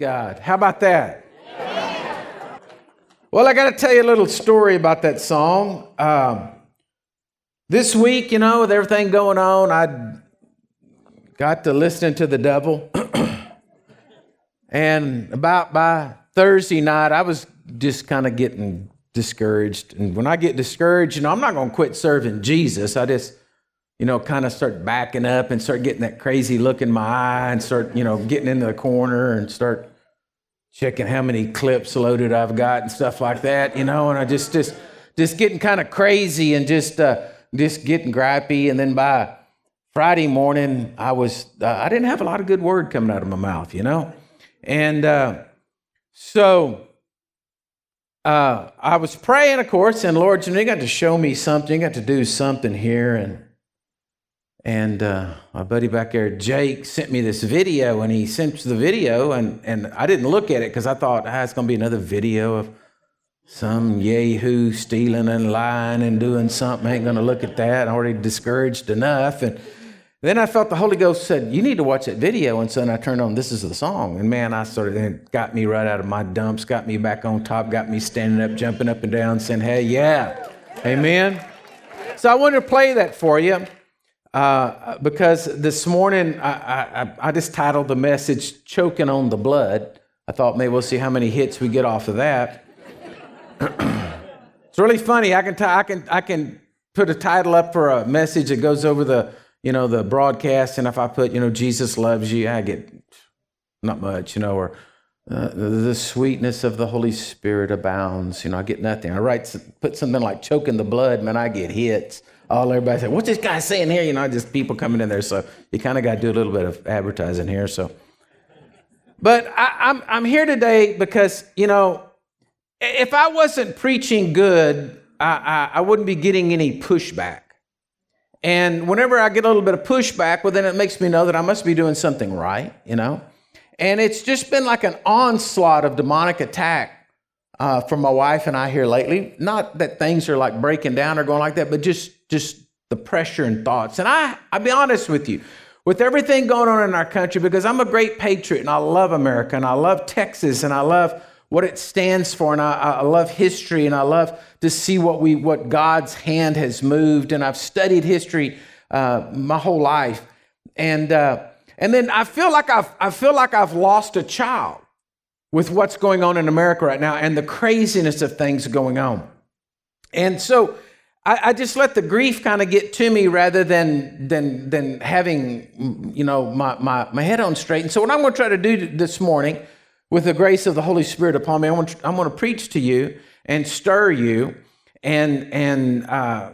God. How about that? Well, I got to tell you a little story about that song. Um, this week, you know, with everything going on, I got to listening to the devil. and about by Thursday night, I was just kind of getting discouraged. And when I get discouraged, you know, I'm not going to quit serving Jesus. I just, you know, kind of start backing up and start getting that crazy look in my eye and start, you know, getting into the corner and start checking how many clips loaded I've got and stuff like that, you know, and I just just just getting kind of crazy and just uh, just getting grippy, And then by Friday morning, I was uh, I didn't have a lot of good word coming out of my mouth, you know, and uh, so. Uh, I was praying, of course, and Lord, you, know, you got to show me something. You got to do something here, and and uh, my buddy back there, Jake, sent me this video, and he sent the video, and, and I didn't look at it because I thought, ah, it's going to be another video of some yahoo stealing and lying and doing something. I ain't going to look at that. I'm already discouraged enough. And then I felt the Holy Ghost said, You need to watch that video. And so then I turned on, This is the song. And man, I started, it got me right out of my dumps, got me back on top, got me standing up, jumping up and down, saying, Hey, yeah. Amen. So I wanted to play that for you. Uh, because this morning I, I, I, just titled the message Choking on the Blood. I thought maybe we'll see how many hits we get off of that. it's really funny. I can, t- I, can, I can put a title up for a message that goes over the, you know, the broadcast, and if I put, you know, Jesus loves you, I get not much, you know, or uh, the sweetness of the Holy Spirit abounds. You know, I get nothing. I write, put something like choking the blood, man, I get hits all everybody said, what's this guy saying here? You know, just people coming in there. So you kind of got to do a little bit of advertising here. So, but I, I'm I'm here today because you know, if I wasn't preaching good, I, I, I wouldn't be getting any pushback. And whenever I get a little bit of pushback, well, then it makes me know that I must be doing something right. You know, and it's just been like an onslaught of demonic attack uh, from my wife and I here lately. Not that things are like breaking down or going like that, but just just the pressure and thoughts. And I, I'll be honest with you, with everything going on in our country, because I'm a great patriot and I love America and I love Texas and I love what it stands for and I, I love history and I love to see what we what God's hand has moved. And I've studied history uh, my whole life, and uh, and then I feel like I've I feel like I've lost a child with what's going on in America right now and the craziness of things going on. And so I, I just let the grief kind of get to me rather than than than having you know my, my, my head on straight. And so what I'm going to try to do this morning, with the grace of the Holy Spirit upon me, I want to, I'm going to preach to you and stir you and and uh,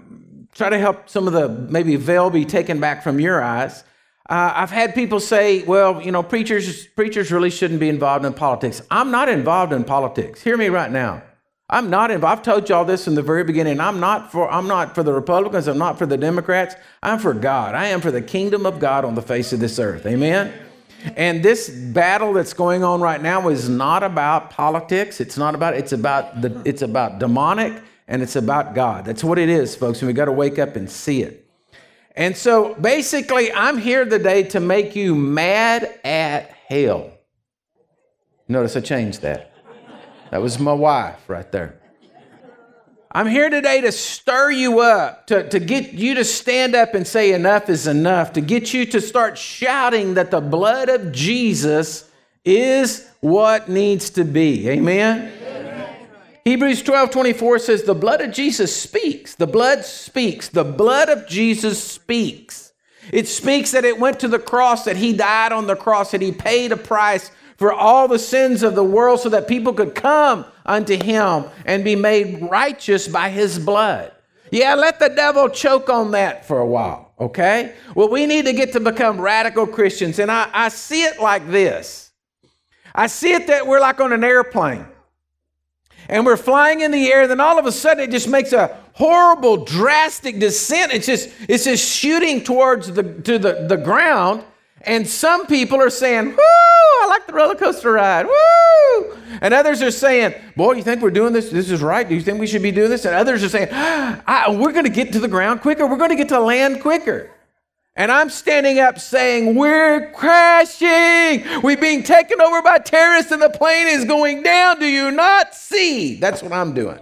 try to help some of the maybe veil be taken back from your eyes. Uh, I've had people say, "Well, you know, preachers preachers really shouldn't be involved in politics." I'm not involved in politics. Hear me right now. I'm not I've told you all this from the very beginning. I'm not for I'm not for the Republicans, I'm not for the Democrats. I'm for God. I am for the kingdom of God on the face of this earth. Amen. And this battle that's going on right now is not about politics. It's not about it's about the it's about demonic and it's about God. That's what it is, folks, and we got to wake up and see it. And so basically, I'm here today to make you mad at hell. Notice I changed that. That was my wife right there. I'm here today to stir you up, to, to get you to stand up and say, Enough is enough, to get you to start shouting that the blood of Jesus is what needs to be. Amen? Amen. Hebrews 12 24 says, The blood of Jesus speaks. The blood speaks. The blood of Jesus speaks. It speaks that it went to the cross, that he died on the cross, that he paid a price for all the sins of the world so that people could come unto him and be made righteous by his blood. Yeah, let the devil choke on that for a while, okay? Well, we need to get to become radical Christians. And I, I see it like this I see it that we're like on an airplane and we're flying in the air, and then all of a sudden it just makes a horrible, drastic descent. It's just, it's just shooting towards the, to the, the ground. And some people are saying, Woo, I like the roller coaster ride. Woo! And others are saying, Boy, you think we're doing this? This is right. Do you think we should be doing this? And others are saying, We're going to get to the ground quicker. We're going to get to land quicker. And I'm standing up saying, We're crashing. We're being taken over by terrorists and the plane is going down. Do you not see? That's what I'm doing.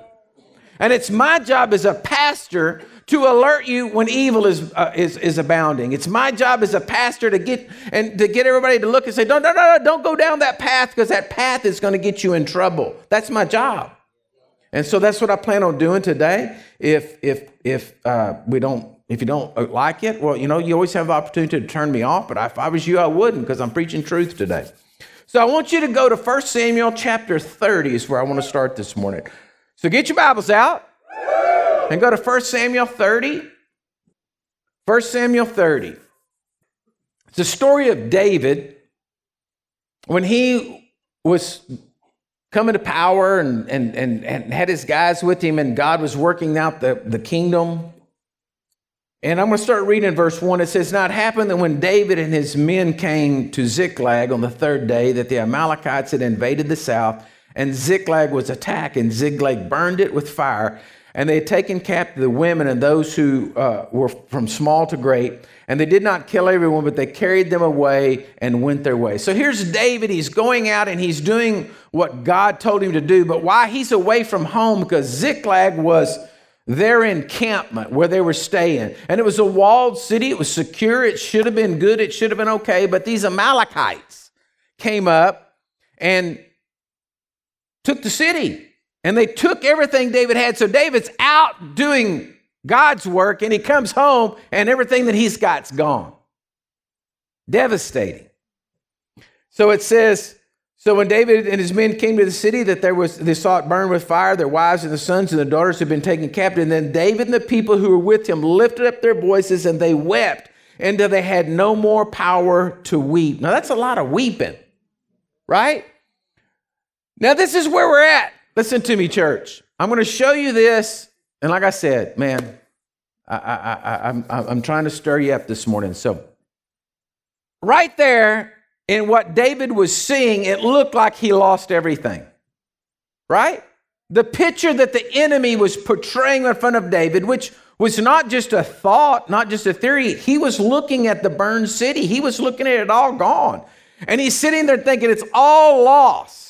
And it's my job as a pastor to alert you when evil is, uh, is, is abounding. It's my job as a pastor to get and to get everybody to look and say, no, no, no, no don't go down that path because that path is going to get you in trouble. That's my job. And so that's what I plan on doing today. If if if uh, we don't if you don't like it, well, you know, you always have the opportunity to turn me off. But if I was you, I wouldn't because I'm preaching truth today. So I want you to go to 1 Samuel chapter 30 is where I want to start this morning. So get your Bibles out and go to 1 Samuel 30. 1 Samuel 30. It's the story of David when he was coming to power and, and, and, and had his guys with him, and God was working out the, the kingdom. And I'm going to start reading verse 1. It says, Now it happened that when David and his men came to Ziklag on the third day, that the Amalekites had invaded the south, and Ziklag was attacked, and Ziklag burned it with fire. And they had taken captive the women and those who uh, were from small to great. And they did not kill everyone, but they carried them away and went their way. So here's David. He's going out and he's doing what God told him to do. But why he's away from home? Because Ziklag was their encampment where they were staying. And it was a walled city. It was secure. It should have been good. It should have been okay. But these Amalekites came up and took the city. And they took everything David had. So David's out doing God's work and he comes home and everything that he's got's gone. Devastating. So it says, so when David and his men came to the city, that there was they saw it burned with fire, their wives and the sons and the daughters had been taken captive. And then David and the people who were with him lifted up their voices and they wept until they had no more power to weep. Now that's a lot of weeping, right? Now this is where we're at. Listen to me, church. I'm going to show you this. And like I said, man, I, I, I, I'm, I'm trying to stir you up this morning. So, right there in what David was seeing, it looked like he lost everything. Right? The picture that the enemy was portraying in front of David, which was not just a thought, not just a theory, he was looking at the burned city. He was looking at it all gone. And he's sitting there thinking it's all lost.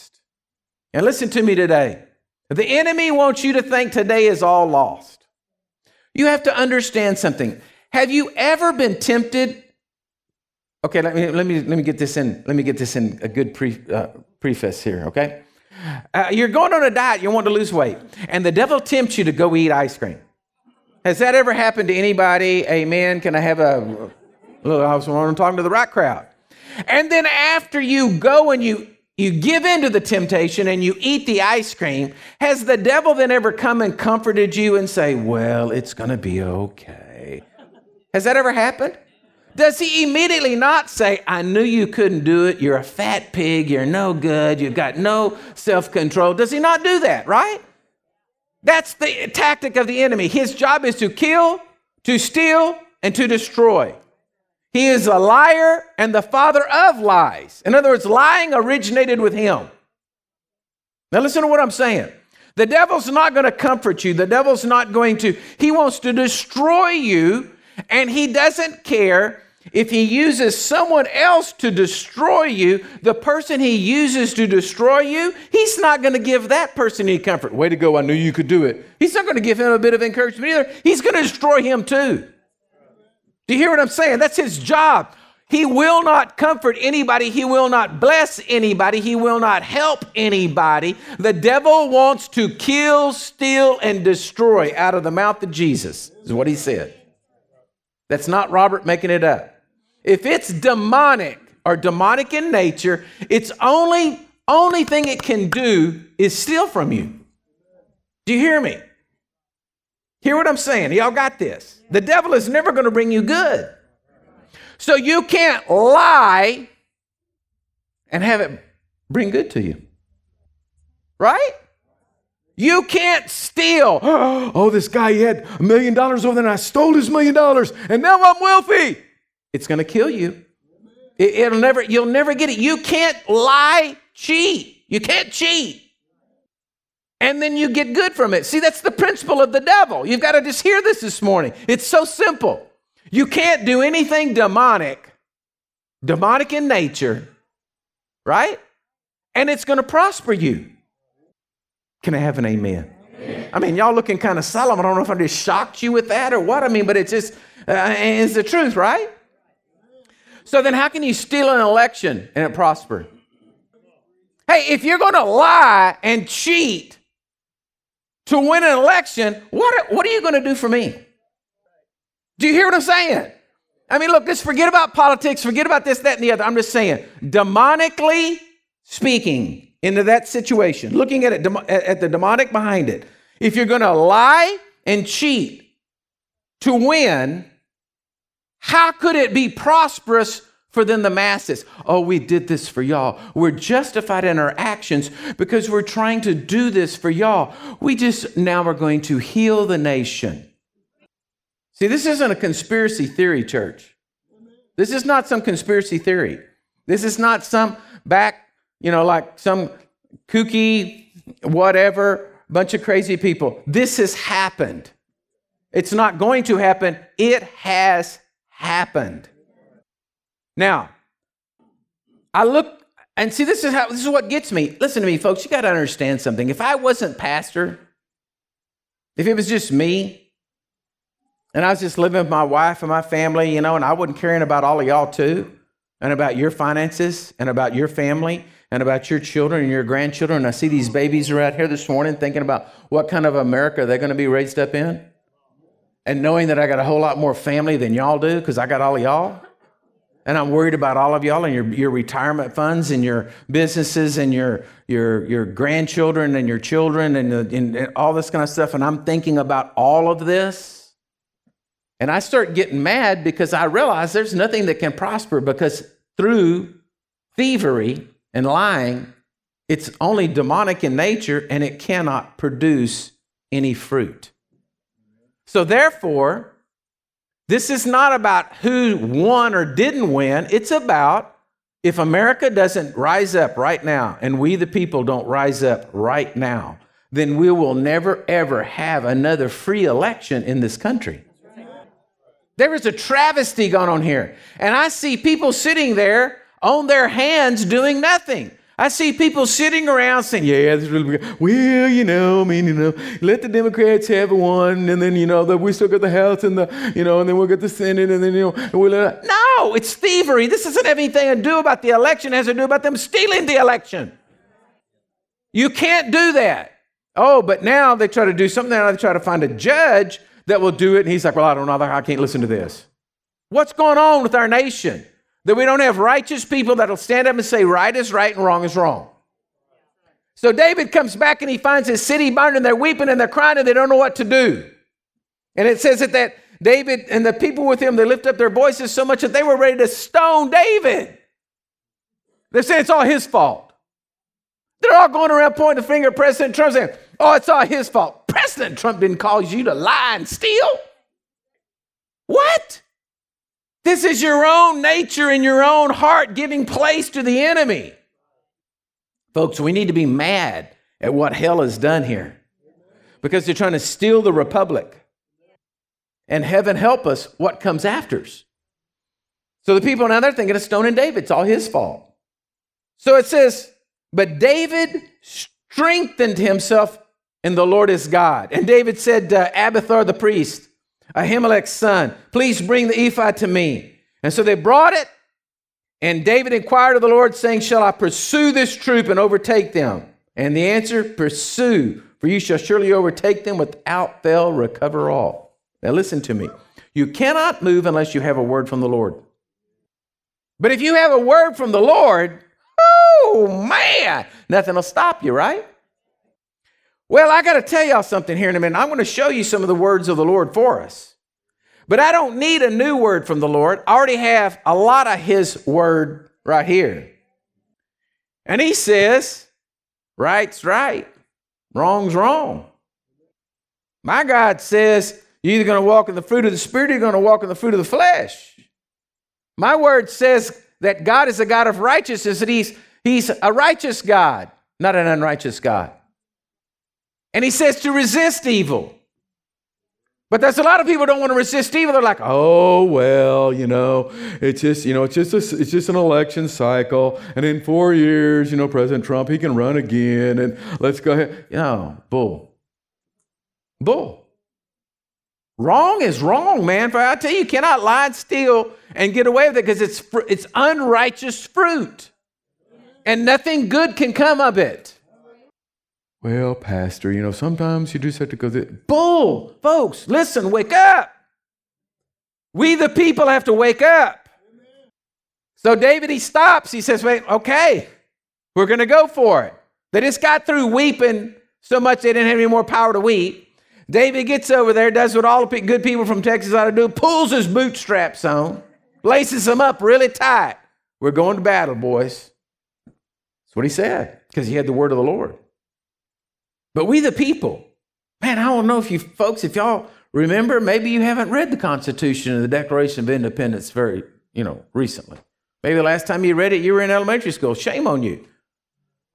And listen to me today. The enemy wants you to think today is all lost. You have to understand something. Have you ever been tempted? Okay, let me, let me, let me get this in. Let me get this in a good pre, uh, preface here, okay? Uh, you're going on a diet, you want to lose weight, and the devil tempts you to go eat ice cream. Has that ever happened to anybody? Amen. Can I have a look? I was talking to the right crowd. And then after you go and you you give in to the temptation and you eat the ice cream, has the devil then ever come and comforted you and say, Well, it's going to be okay? Has that ever happened? Does he immediately not say, I knew you couldn't do it. You're a fat pig. You're no good. You've got no self control. Does he not do that, right? That's the tactic of the enemy. His job is to kill, to steal, and to destroy. He is a liar and the father of lies. In other words, lying originated with him. Now, listen to what I'm saying. The devil's not going to comfort you. The devil's not going to, he wants to destroy you, and he doesn't care if he uses someone else to destroy you. The person he uses to destroy you, he's not going to give that person any comfort. Way to go, I knew you could do it. He's not going to give him a bit of encouragement either. He's going to destroy him too. Do you hear what I'm saying? That's his job. He will not comfort anybody. He will not bless anybody. He will not help anybody. The devil wants to kill, steal, and destroy out of the mouth of Jesus, is what he said. That's not Robert making it up. If it's demonic or demonic in nature, its only, only thing it can do is steal from you. Do you hear me? Hear what I'm saying? Y'all got this. The devil is never going to bring you good. So you can't lie and have it bring good to you. Right? You can't steal. Oh, this guy he had a million dollars over there and I stole his million dollars and now I'm wealthy. It's going to kill you. It, will never, you'll never get it. You can't lie, cheat. You can't cheat and then you get good from it. See, that's the principle of the devil. You've got to just hear this this morning. It's so simple. You can't do anything demonic, demonic in nature, right? And it's going to prosper you. Can I have an amen? amen? I mean, y'all looking kind of solemn. I don't know if I just shocked you with that or what. I mean, but it's just, uh, it's the truth, right? So then, how can you steal an election and it prosper? Hey, if you're going to lie and cheat to win an election, what, what are you going to do for me? Do you hear what I'm saying? I mean, look, just forget about politics, forget about this, that, and the other. I'm just saying, demonically speaking, into that situation, looking at it, at the demonic behind it, if you're going to lie and cheat to win, how could it be prosperous for then the masses? Oh, we did this for y'all. We're justified in our actions because we're trying to do this for y'all. We just now are going to heal the nation. See, this isn't a conspiracy theory, church. This is not some conspiracy theory. This is not some back, you know, like some kooky, whatever, bunch of crazy people. This has happened. It's not going to happen. It has happened. Now, I look and see this is how this is what gets me. Listen to me, folks, you got to understand something. If I wasn't pastor, if it was just me, and I was just living with my wife and my family, you know, and I wasn't caring about all of y'all too, and about your finances and about your family and about your children and your grandchildren. And I see these babies are out here this morning thinking about what kind of America they're going to be raised up in. And knowing that I got a whole lot more family than y'all do because I got all of y'all. And I'm worried about all of y'all and your, your retirement funds and your businesses and your, your, your grandchildren and your children and, and, and all this kind of stuff. And I'm thinking about all of this. And I start getting mad because I realize there's nothing that can prosper because through thievery and lying, it's only demonic in nature and it cannot produce any fruit. So, therefore, this is not about who won or didn't win. It's about if America doesn't rise up right now and we, the people, don't rise up right now, then we will never, ever have another free election in this country. There is a travesty going on here. And I see people sitting there on their hands doing nothing. I see people sitting around saying, "Yeah, this really good. Well, you know, I mean, you know, let the Democrats have one, and then you know that we still got the House and the, you know, and then we'll get the Senate, and then you know, we'll uh, no, it's thievery. This doesn't have anything to do about the election. It has to do about them stealing the election. You can't do that. Oh, but now they try to do something. Now they try to find a judge that will do it. And he's like, Well, I don't know. I can't listen to this. What's going on with our nation? That we don't have righteous people that'll stand up and say right is right and wrong is wrong. So David comes back and he finds his city burned and they're weeping and they're crying and they don't know what to do. And it says that, that David and the people with him, they lift up their voices so much that they were ready to stone David. They're saying it's all his fault. They're all going around pointing the finger at President Trump saying, oh, it's all his fault. President Trump didn't cause you to lie and steal. What? This is your own nature and your own heart giving place to the enemy. Folks, we need to be mad at what hell has done here because they're trying to steal the republic. And heaven help us, what comes after us. So the people now they're thinking of stoning David. It's all his fault. So it says, but David strengthened himself in the Lord his God. And David said to Abiathar the priest, Ahimelech's son, please bring the ephod to me. And so they brought it, and David inquired of the Lord, saying, Shall I pursue this troop and overtake them? And the answer, Pursue, for you shall surely overtake them without fail, recover all. Now listen to me. You cannot move unless you have a word from the Lord. But if you have a word from the Lord, oh man, nothing will stop you, right? Well, I got to tell y'all something here in a minute. I'm going to show you some of the words of the Lord for us. But I don't need a new word from the Lord. I already have a lot of His word right here. And He says, right's right, wrong's wrong. My God says, you're either going to walk in the fruit of the Spirit or you're going to walk in the fruit of the flesh. My word says that God is a God of righteousness, that He's, he's a righteous God, not an unrighteous God. And he says to resist evil. But there's a lot of people don't want to resist evil. They're like, oh well, you know, it's just you know, it's just a, it's just an election cycle, and in four years, you know, President Trump he can run again, and let's go ahead. No, bull, bull. Wrong is wrong, man. For I tell you, you cannot lie and steal and get away with it because it's it's unrighteous fruit, and nothing good can come of it. Well, Pastor, you know, sometimes you just have to go there. Bull, folks, listen, wake up. We, the people, have to wake up. So David, he stops. He says, wait, okay, we're going to go for it. They just got through weeping so much they didn't have any more power to weep. David gets over there, does what all the good people from Texas ought to do, pulls his bootstraps on, laces them up really tight. We're going to battle, boys. That's what he said, because he had the word of the Lord. But we the people, man, I don't know if you folks, if y'all remember, maybe you haven't read the Constitution and the Declaration of Independence very, you know, recently. Maybe the last time you read it, you were in elementary school. Shame on you.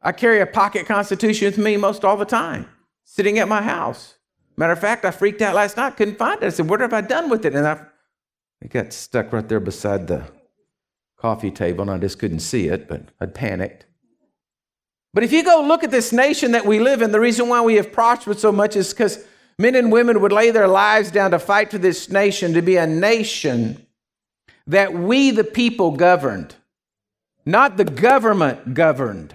I carry a pocket Constitution with me most all the time, sitting at my house. Matter of fact, I freaked out last night, couldn't find it. I said, What have I done with it? And I it got stuck right there beside the coffee table, and I just couldn't see it, but I'd panicked. But if you go look at this nation that we live in, the reason why we have prospered so much is because men and women would lay their lives down to fight for this nation to be a nation that we, the people, governed, not the government governed.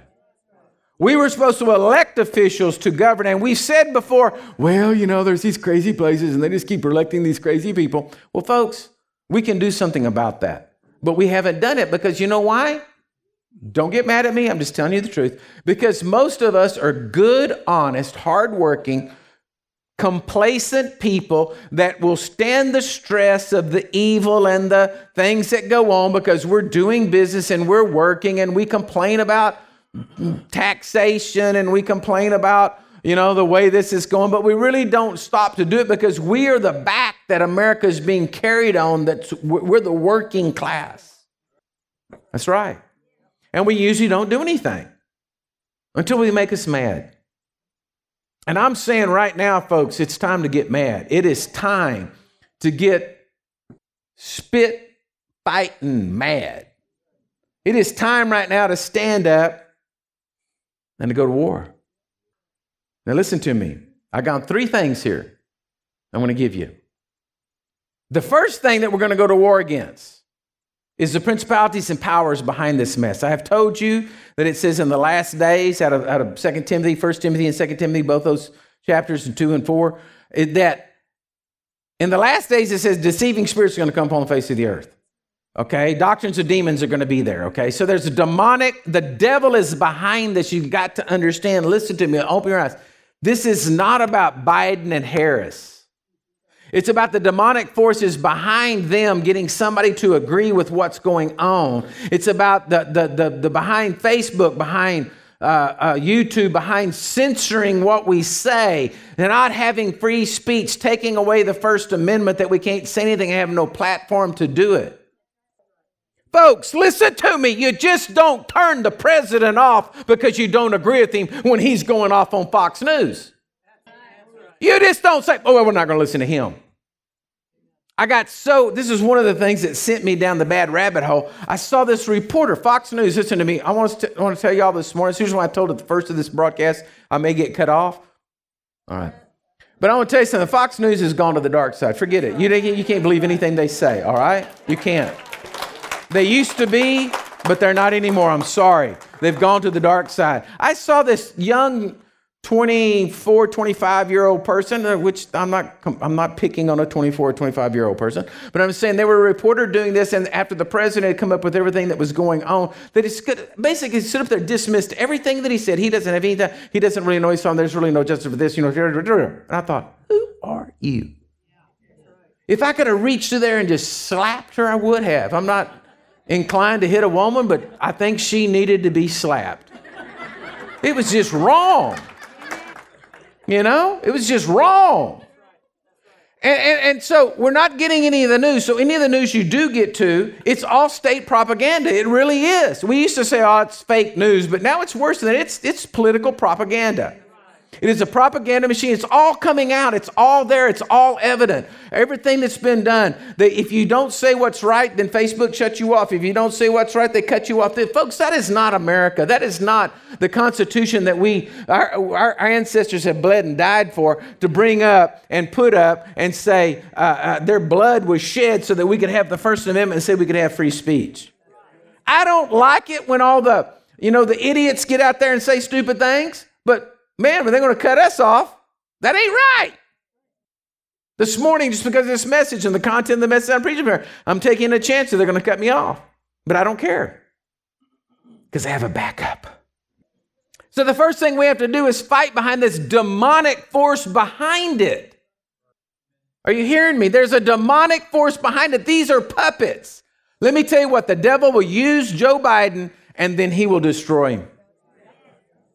We were supposed to elect officials to govern, and we said before, well, you know, there's these crazy places and they just keep electing these crazy people. Well, folks, we can do something about that. But we haven't done it because you know why? Don't get mad at me. I'm just telling you the truth. Because most of us are good, honest, hardworking, complacent people that will stand the stress of the evil and the things that go on because we're doing business and we're working and we complain about taxation and we complain about you know the way this is going but we really don't stop to do it because we are the back that america is being carried on that's we're the working class that's right and we usually don't do anything until we make us mad. And I'm saying right now, folks, it's time to get mad. It is time to get spit fighting mad. It is time right now to stand up and to go to war. Now, listen to me. I got three things here I'm going to give you. The first thing that we're going to go to war against is the principalities and powers behind this mess. I have told you that it says in the last days, out of, out of 2 Timothy, 1 Timothy, and 2 Timothy, both those chapters, and 2 and 4, that in the last days it says deceiving spirits are going to come upon the face of the earth. Okay, doctrines of demons are going to be there. Okay, so there's a demonic, the devil is behind this. You've got to understand. Listen to me, open your eyes. This is not about Biden and Harris. It's about the demonic forces behind them getting somebody to agree with what's going on. It's about the, the, the, the behind Facebook, behind uh, uh, YouTube, behind censoring what we say, not having free speech, taking away the First Amendment that we can't say anything and have no platform to do it. Folks, listen to me. You just don't turn the president off because you don't agree with him when he's going off on Fox News. You just don't say, oh, well, we're not going to listen to him. I got so, this is one of the things that sent me down the bad rabbit hole. I saw this reporter, Fox News, listen to me. I want to, I want to tell y'all this morning. Here's what I told at the first of this broadcast. I may get cut off. All right. But I want to tell you something. Fox News has gone to the dark side. Forget it. You, you can't believe anything they say, all right? You can't. They used to be, but they're not anymore. I'm sorry. They've gone to the dark side. I saw this young 24, 25 year old person, uh, which I'm not, I'm not picking on a 24 25 year old person, but I'm saying they were a reporter doing this, and after the president had come up with everything that was going on, they just basically stood up there, dismissed everything that he said. He doesn't have anything, he doesn't really know his son, there's really no justice for this, you know. And I thought, who are you? If I could have reached to there and just slapped her, I would have. I'm not inclined to hit a woman, but I think she needed to be slapped. It was just wrong. You know, it was just wrong. And, and, and, so we're not getting any of the news. So any of the news you do get to, it's all state propaganda. It really is. We used to say, oh, it's fake news, but now it's worse than that. It's, it's political propaganda. It is a propaganda machine. It's all coming out. It's all there. It's all evident. Everything that's been done. That if you don't say what's right, then Facebook shuts you off. If you don't say what's right, they cut you off. Folks, that is not America. That is not the Constitution that we, our, our, ancestors have bled and died for to bring up and put up and say uh, uh, their blood was shed so that we could have the First Amendment and say we could have free speech. I don't like it when all the, you know, the idiots get out there and say stupid things, but Man, but they're going to cut us off. That ain't right. This morning, just because of this message and the content of the message I'm preaching here, I'm taking a chance that they're going to cut me off. But I don't care because I have a backup. So the first thing we have to do is fight behind this demonic force behind it. Are you hearing me? There's a demonic force behind it. These are puppets. Let me tell you what the devil will use Joe Biden and then he will destroy him.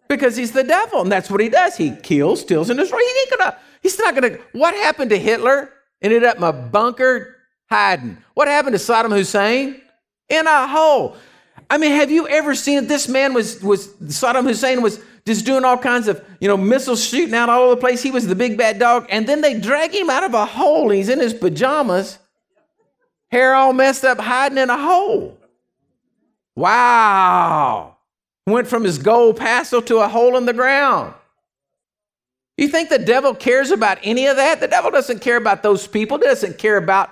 Because he's the devil, and that's what he does. He kills, steals, and destroys. He ain't gonna, he's not gonna. What happened to Hitler? Ended up in a bunker hiding. What happened to Saddam Hussein? In a hole. I mean, have you ever seen it? This man was was Saddam Hussein was just doing all kinds of, you know, missiles shooting out all over the place. He was the big bad dog. And then they drag him out of a hole. He's in his pajamas, hair all messed up, hiding in a hole. Wow. Went from his gold passel to a hole in the ground. You think the devil cares about any of that? The devil doesn't care about those people, doesn't care about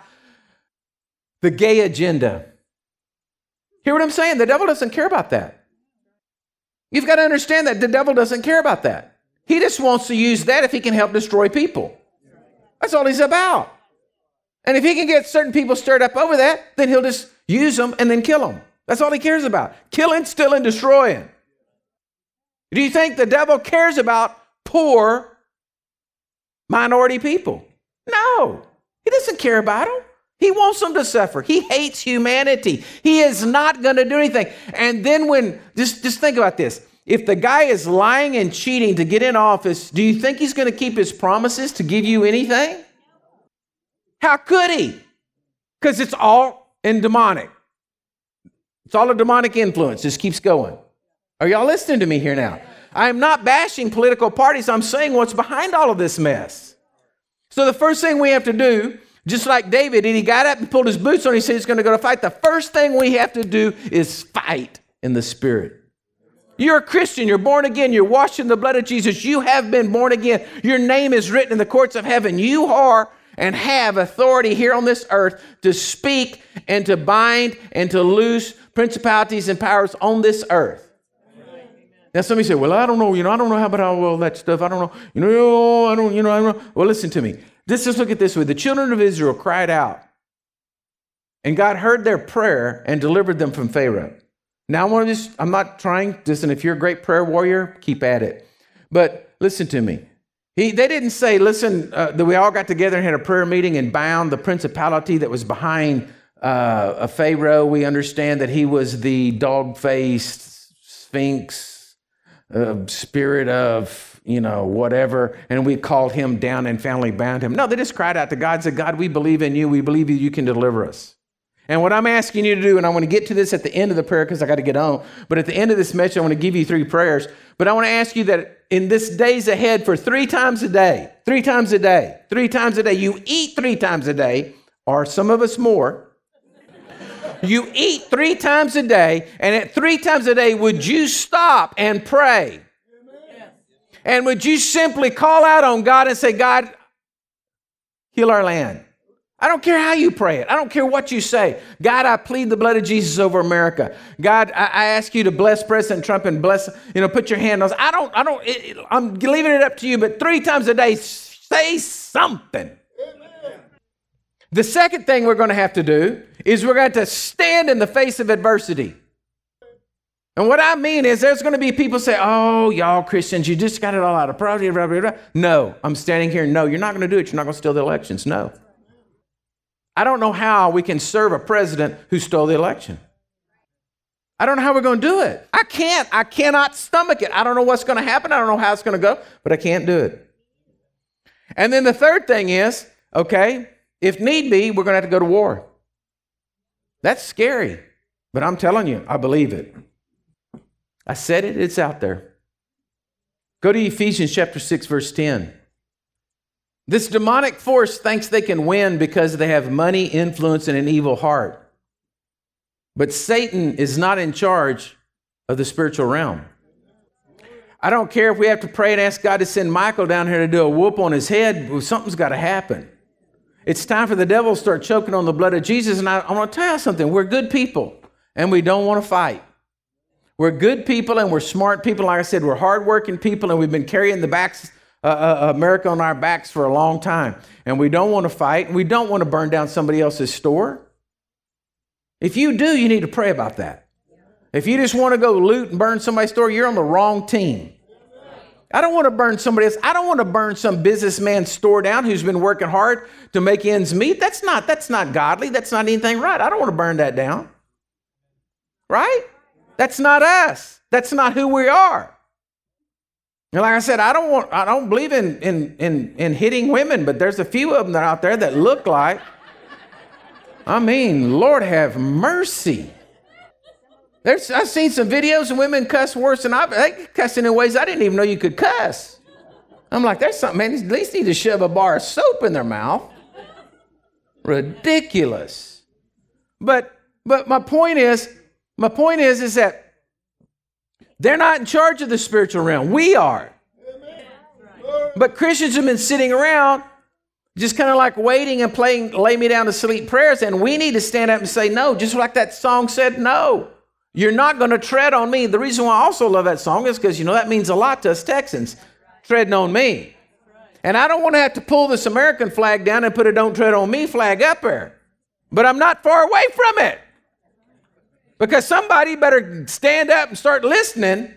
the gay agenda. Hear what I'm saying? The devil doesn't care about that. You've got to understand that the devil doesn't care about that. He just wants to use that if he can help destroy people. That's all he's about. And if he can get certain people stirred up over that, then he'll just use them and then kill them. That's all he cares about killing, stealing, destroying. Do you think the devil cares about poor minority people? No, he doesn't care about them. He wants them to suffer. He hates humanity. He is not going to do anything. And then when just just think about this. If the guy is lying and cheating to get in office, do you think he's going to keep his promises to give you anything? How could he? Because it's all in demonic. It's all a demonic influence. Just keeps going. Are y'all listening to me here now? I am not bashing political parties. I'm saying what's behind all of this mess. So the first thing we have to do, just like David, and he got up and pulled his boots on, he said he's going to go to fight. The first thing we have to do is fight in the spirit. You're a Christian. You're born again. You're washed in the blood of Jesus. You have been born again. Your name is written in the courts of heaven. You are and have authority here on this earth to speak and to bind and to loose principalities and powers on this earth. Now somebody say, "Well, I don't know. You know, I don't know how about all that stuff. I don't know. You know, I don't. You know, I don't know." Well, listen to me. Let's just look at this way. The children of Israel cried out, and God heard their prayer and delivered them from Pharaoh. Now I want to just. I'm not trying. Listen, if you're a great prayer warrior, keep at it. But listen to me. He, they didn't say, listen, uh, that we all got together and had a prayer meeting and bound the principality that was behind uh, a Pharaoh. We understand that he was the dog faced sphinx, uh, spirit of, you know, whatever. And we called him down and finally bound him. No, they just cried out to God, said, God, we believe in you. We believe you can deliver us. And what I'm asking you to do, and I want to get to this at the end of the prayer because I got to get on, but at the end of this message, I want to give you three prayers. But I want to ask you that in this days ahead for three times a day, three times a day, three times a day, you eat three times a day, or some of us more. You eat three times a day, and at three times a day, would you stop and pray? And would you simply call out on God and say, God, heal our land? I don't care how you pray it. I don't care what you say. God, I plead the blood of Jesus over America. God, I, I ask you to bless President Trump and bless, you know, put your hand on. I don't, I don't, it, I'm leaving it up to you, but three times a day, say something. The second thing we're going to have to do is we're going to stand in the face of adversity. And what I mean is, there's going to be people say, "Oh, y'all Christians, you just got it all out of property." Blah, blah, blah. No, I'm standing here. No, you're not going to do it. You're not going to steal the elections. No. I don't know how we can serve a president who stole the election. I don't know how we're going to do it. I can't. I cannot stomach it. I don't know what's going to happen. I don't know how it's going to go, but I can't do it. And then the third thing is okay, if need be, we're going to have to go to war. That's scary, but I'm telling you, I believe it. I said it, it's out there. Go to Ephesians chapter 6, verse 10. This demonic force thinks they can win because they have money, influence, and an evil heart. But Satan is not in charge of the spiritual realm. I don't care if we have to pray and ask God to send Michael down here to do a whoop on his head, something's got to happen. It's time for the devil to start choking on the blood of Jesus. And I, I want to tell you something we're good people and we don't want to fight. We're good people and we're smart people. Like I said, we're hardworking people and we've been carrying the backs, uh, uh, America on our backs for a long time. And we don't want to fight. We don't want to burn down somebody else's store. If you do, you need to pray about that. If you just want to go loot and burn somebody's store, you're on the wrong team. I don't want to burn somebody else. I don't want to burn some businessman's store down who's been working hard to make ends meet. That's not that's not godly. That's not anything right. I don't want to burn that down. Right? That's not us. That's not who we are. And like I said, I don't want I don't believe in in in, in hitting women, but there's a few of them that out there that look like I mean, Lord have mercy. There's, I've seen some videos of women cuss worse than I've, they cussing in ways I didn't even know you could cuss. I'm like, there's something, man, at least need to shove a bar of soap in their mouth. Ridiculous. But but my point is, my point is, is that they're not in charge of the spiritual realm. We are. But Christians have been sitting around just kind of like waiting and playing lay me down to sleep prayers. And we need to stand up and say, no, just like that song said, no. You're not going to tread on me. The reason why I also love that song is because, you know, that means a lot to us Texans, treading on me. And I don't want to have to pull this American flag down and put a don't tread on me flag up there. But I'm not far away from it. Because somebody better stand up and start listening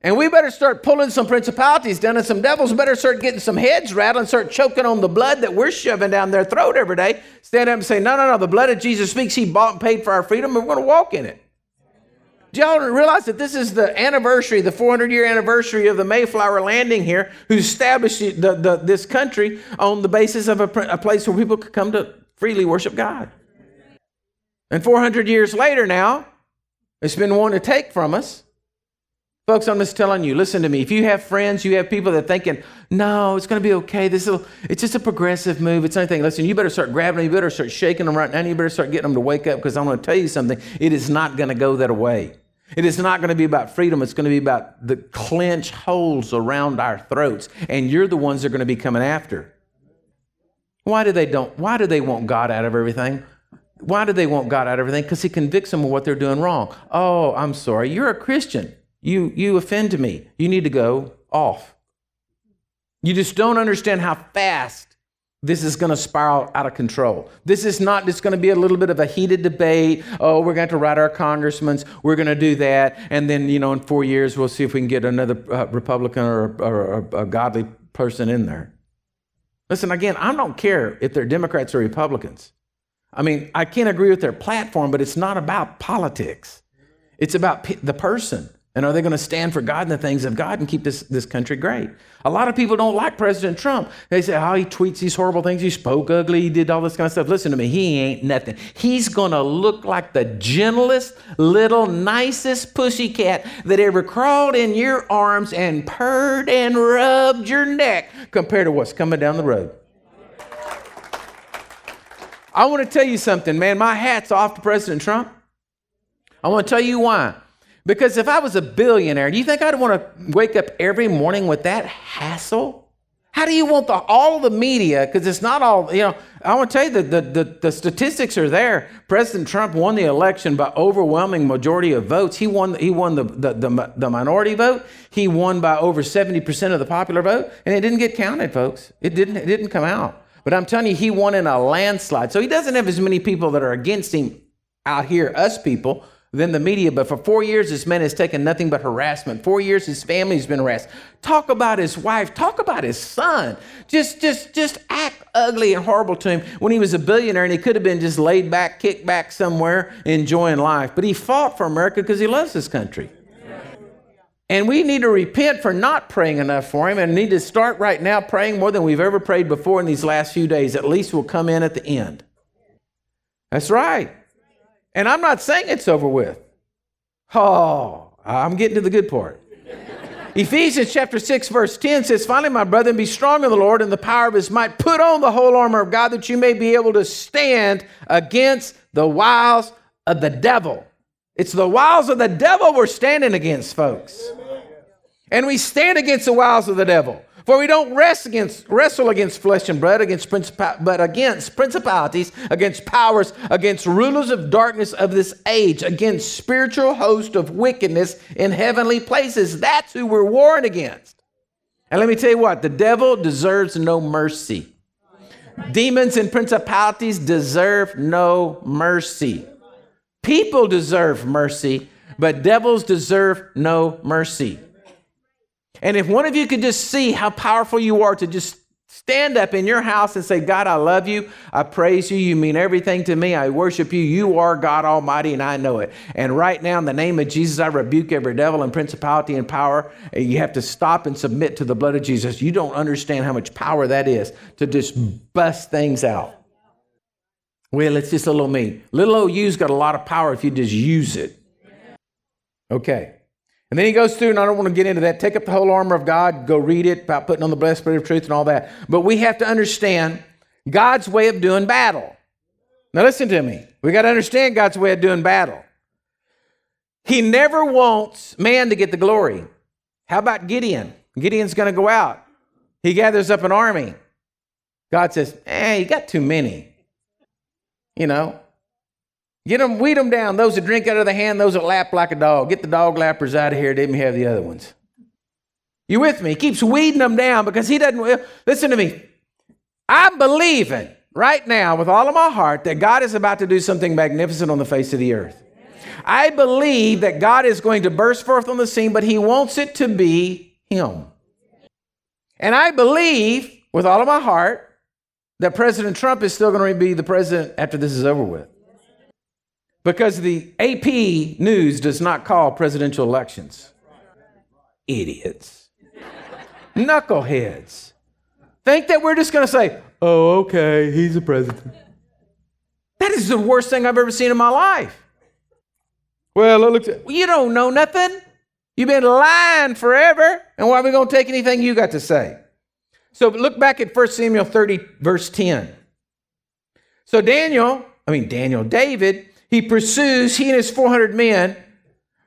and we better start pulling some principalities down, and some devils better start getting some heads rattled and start choking on the blood that we're shoving down their throat every day. Stand up and say, No, no, no, the blood of Jesus speaks. He bought and paid for our freedom, and we're going to walk in it. Do y'all realize that this is the anniversary, the 400 year anniversary of the Mayflower landing here, who established the, the, this country on the basis of a, a place where people could come to freely worship God? And 400 years later now, it's been wanting to take from us. Folks, I'm just telling you, listen to me. If you have friends, you have people that are thinking, no, it's going to be okay. This will, it's just a progressive move. It's anything. Listen, you better start grabbing them. You better start shaking them right now. You better start getting them to wake up because I'm going to tell you something. It is not going to go that way. It is not going to be about freedom. It's going to be about the clench holes around our throats. And you're the ones that are going to be coming after. Why do they don't? Why do they want God out of everything? Why do they want God out of everything? Because He convicts them of what they're doing wrong. Oh, I'm sorry. You're a Christian. You, you offend me. You need to go off. You just don't understand how fast this is going to spiral out of control. This is not just going to be a little bit of a heated debate. Oh, we're going to write our congressmen. We're going to do that. And then, you know, in four years, we'll see if we can get another uh, Republican or, or, or a godly person in there. Listen, again, I don't care if they're Democrats or Republicans. I mean, I can't agree with their platform, but it's not about politics. It's about the person. And are they going to stand for God and the things of God and keep this, this country great? A lot of people don't like President Trump. They say, oh, he tweets these horrible things. He spoke ugly. He did all this kind of stuff. Listen to me. He ain't nothing. He's going to look like the gentlest, little, nicest pussycat that ever crawled in your arms and purred and rubbed your neck compared to what's coming down the road. I want to tell you something, man. My hat's off to President Trump. I want to tell you why. Because if I was a billionaire, do you think I'd want to wake up every morning with that hassle? How do you want the, all the media? Because it's not all, you know, I want to tell you that the, the, the, statistics are there. President Trump won the election by overwhelming majority of votes. He won, he won the, the, the, the minority vote. He won by over 70% of the popular vote. And it didn't get counted, folks. It didn't, it didn't come out. But I'm telling you, he won in a landslide. So he doesn't have as many people that are against him out here, us people than the media. But for four years, this man has taken nothing but harassment. Four years, his family's been harassed. Talk about his wife. Talk about his son. Just, just, just act ugly and horrible to him when he was a billionaire and he could have been just laid back, kicked back somewhere, enjoying life. But he fought for America because he loves his country. And we need to repent for not praying enough for him and need to start right now praying more than we've ever prayed before in these last few days. At least we'll come in at the end. That's right. And I'm not saying it's over with. Oh, I'm getting to the good part. Ephesians chapter 6, verse 10 says, Finally, my brethren, be strong in the Lord and the power of his might. Put on the whole armor of God that you may be able to stand against the wiles of the devil. It's the wiles of the devil we're standing against, folks. And we stand against the wiles of the devil. For we don't rest against, wrestle against flesh and blood, against princip- but against principalities, against powers, against rulers of darkness of this age, against spiritual host of wickedness in heavenly places. That's who we're warring against. And let me tell you what, the devil deserves no mercy. Demons and principalities deserve no mercy. People deserve mercy, but devils deserve no mercy. And if one of you could just see how powerful you are to just stand up in your house and say, God, I love you. I praise you. You mean everything to me. I worship you. You are God Almighty, and I know it. And right now, in the name of Jesus, I rebuke every devil and principality and power. You have to stop and submit to the blood of Jesus. You don't understand how much power that is to just bust things out. Well, it's just a little me. Little old you's got a lot of power if you just use it. Okay. And then he goes through, and I don't want to get into that. Take up the whole armor of God, go read it about putting on the blessed spirit of truth and all that. But we have to understand God's way of doing battle. Now, listen to me. We got to understand God's way of doing battle. He never wants man to get the glory. How about Gideon? Gideon's going to go out. He gathers up an army. God says, eh, you got too many. You know, Get them, weed them down. Those that drink out of the hand, those that lap like a dog. Get the dog lappers out of here. Me have the other ones. You with me? He keeps weeding them down because he doesn't. Listen to me. I'm believing right now with all of my heart that God is about to do something magnificent on the face of the earth. I believe that God is going to burst forth on the scene, but He wants it to be Him. And I believe with all of my heart that President Trump is still going to be the president after this is over with. Because the AP news does not call presidential elections. Idiots. Knuckleheads. Think that we're just going to say, oh, okay, he's the president. That is the worst thing I've ever seen in my life. Well, look, you don't know nothing. You've been lying forever. And why are we going to take anything you got to say? So look back at 1 Samuel 30, verse 10. So Daniel, I mean, Daniel, David he pursues, he and his 400 men,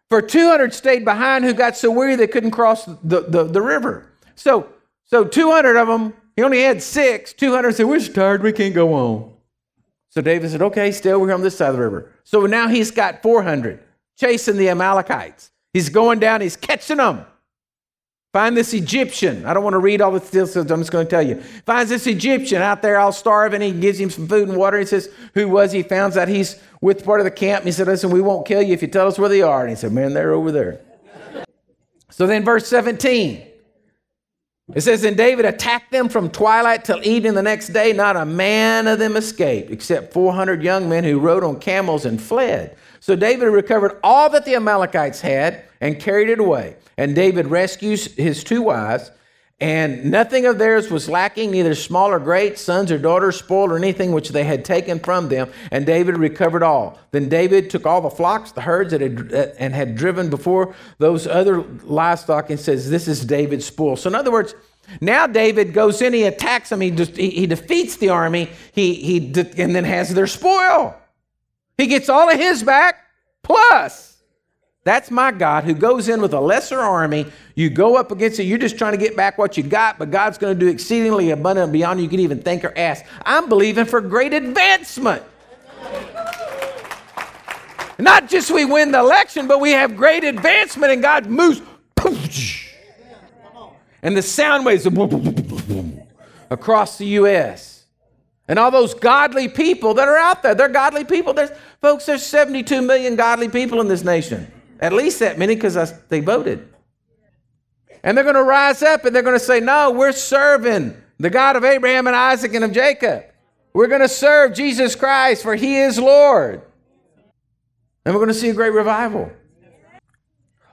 for 200 stayed behind who got so weary they couldn't cross the, the, the river. So, so 200 of them, he only had six. 200 said, We're tired, we can't go on. So David said, Okay, still, we're on this side of the river. So now he's got 400 chasing the Amalekites. He's going down, he's catching them. Find this Egyptian. I don't want to read all the details, I'm just going to tell you. Finds this Egyptian out there all starving. He gives him some food and water. He says, Who was he? Finds out he's with part of the camp. He said, Listen, we won't kill you if you tell us where they are. And he said, Man, they're over there. so then, verse 17. It says, And David attacked them from twilight till evening the next day. Not a man of them escaped, except 400 young men who rode on camels and fled. So David recovered all that the Amalekites had and carried it away. And David rescues his two wives, and nothing of theirs was lacking, neither small or great, sons or daughters, spoiled or anything which they had taken from them. And David recovered all. Then David took all the flocks, the herds that had, uh, and had driven before those other livestock and says, This is David's spoil. So, in other words, now David goes in, he attacks them, he, he, he defeats the army, he, he de- and then has their spoil. He gets all of his back, plus that's my God who goes in with a lesser army. You go up against it, you're just trying to get back what you got, but God's going to do exceedingly abundant beyond you can even think or ask. I'm believing for great advancement. Not just we win the election, but we have great advancement and God moves. And the sound waves across the U.S. And all those godly people that are out there, they're godly people. There's, folks, there's 72 million godly people in this nation. At least that many because they voted. And they're going to rise up and they're going to say, No, we're serving the God of Abraham and Isaac and of Jacob. We're going to serve Jesus Christ, for he is Lord. And we're going to see a great revival.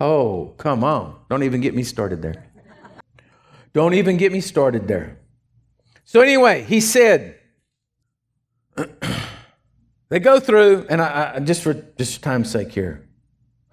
Oh, come on. Don't even get me started there. Don't even get me started there. So, anyway, he said, they go through, and I, I, just for just time's sake here,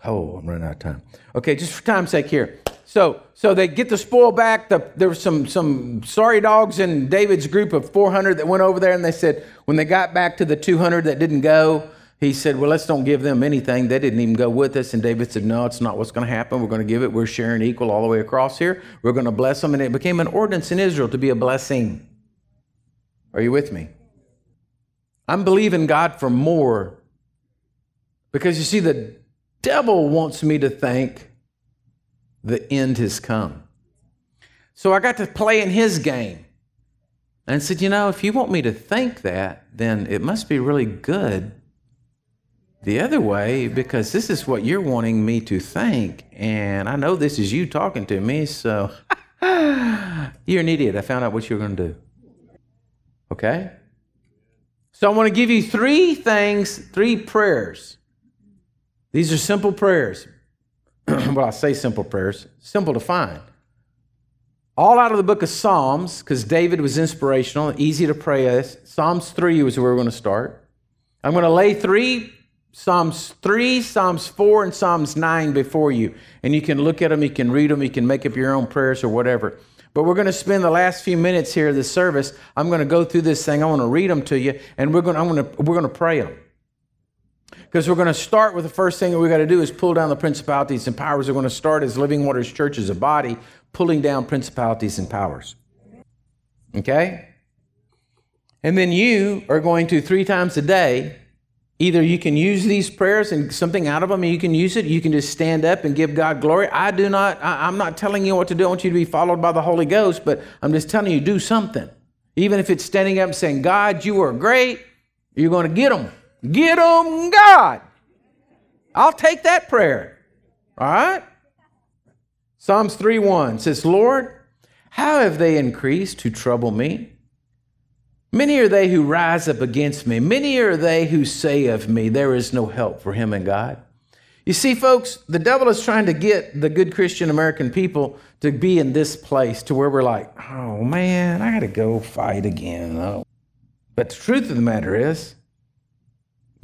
Oh, I'm running out of time. Okay, just for time's sake here. So, so they get the spoil back. The, there were some, some sorry dogs in David's group of 400 that went over there, and they said, when they got back to the 200 that didn't go, he said, Well, let's don't give them anything. They didn't even go with us. And David said, No, it's not what's going to happen. We're going to give it. We're sharing equal all the way across here. We're going to bless them. And it became an ordinance in Israel to be a blessing. Are you with me? I'm believing God for more because you see, the devil wants me to think the end has come. So I got to play in his game and said, You know, if you want me to think that, then it must be really good the other way because this is what you're wanting me to think. And I know this is you talking to me, so you're an idiot. I found out what you're going to do. Okay? So I want to give you three things, three prayers. These are simple prayers. well, I say simple prayers, simple to find. All out of the book of Psalms, because David was inspirational, easy to pray as. Psalms 3 is where we're going to start. I'm going to lay three Psalms 3, Psalms 4, and Psalms 9 before you. And you can look at them, you can read them, you can make up your own prayers or whatever. But we're going to spend the last few minutes here of this service. I'm going to go through this thing. I want to read them to you, and we're going to, I'm going to, we're going to pray them. Because we're going to start with the first thing that we got to do is pull down the principalities and powers. We're going to start as Living Waters Church as a body, pulling down principalities and powers. Okay? And then you are going to three times a day Either you can use these prayers and something out of them, and you can use it. You can just stand up and give God glory. I do not, I, am not telling you what to do. I want you to be followed by the Holy Ghost, but I'm just telling you, do something. Even if it's standing up and saying, God, you are great, you're going to get them. Get them, God. I'll take that prayer. All right? Psalms 3 1 says, Lord, how have they increased to trouble me? Many are they who rise up against me. Many are they who say of me, There is no help for him in God. You see, folks, the devil is trying to get the good Christian American people to be in this place to where we're like, oh man, I got to go fight again. Oh. But the truth of the matter is,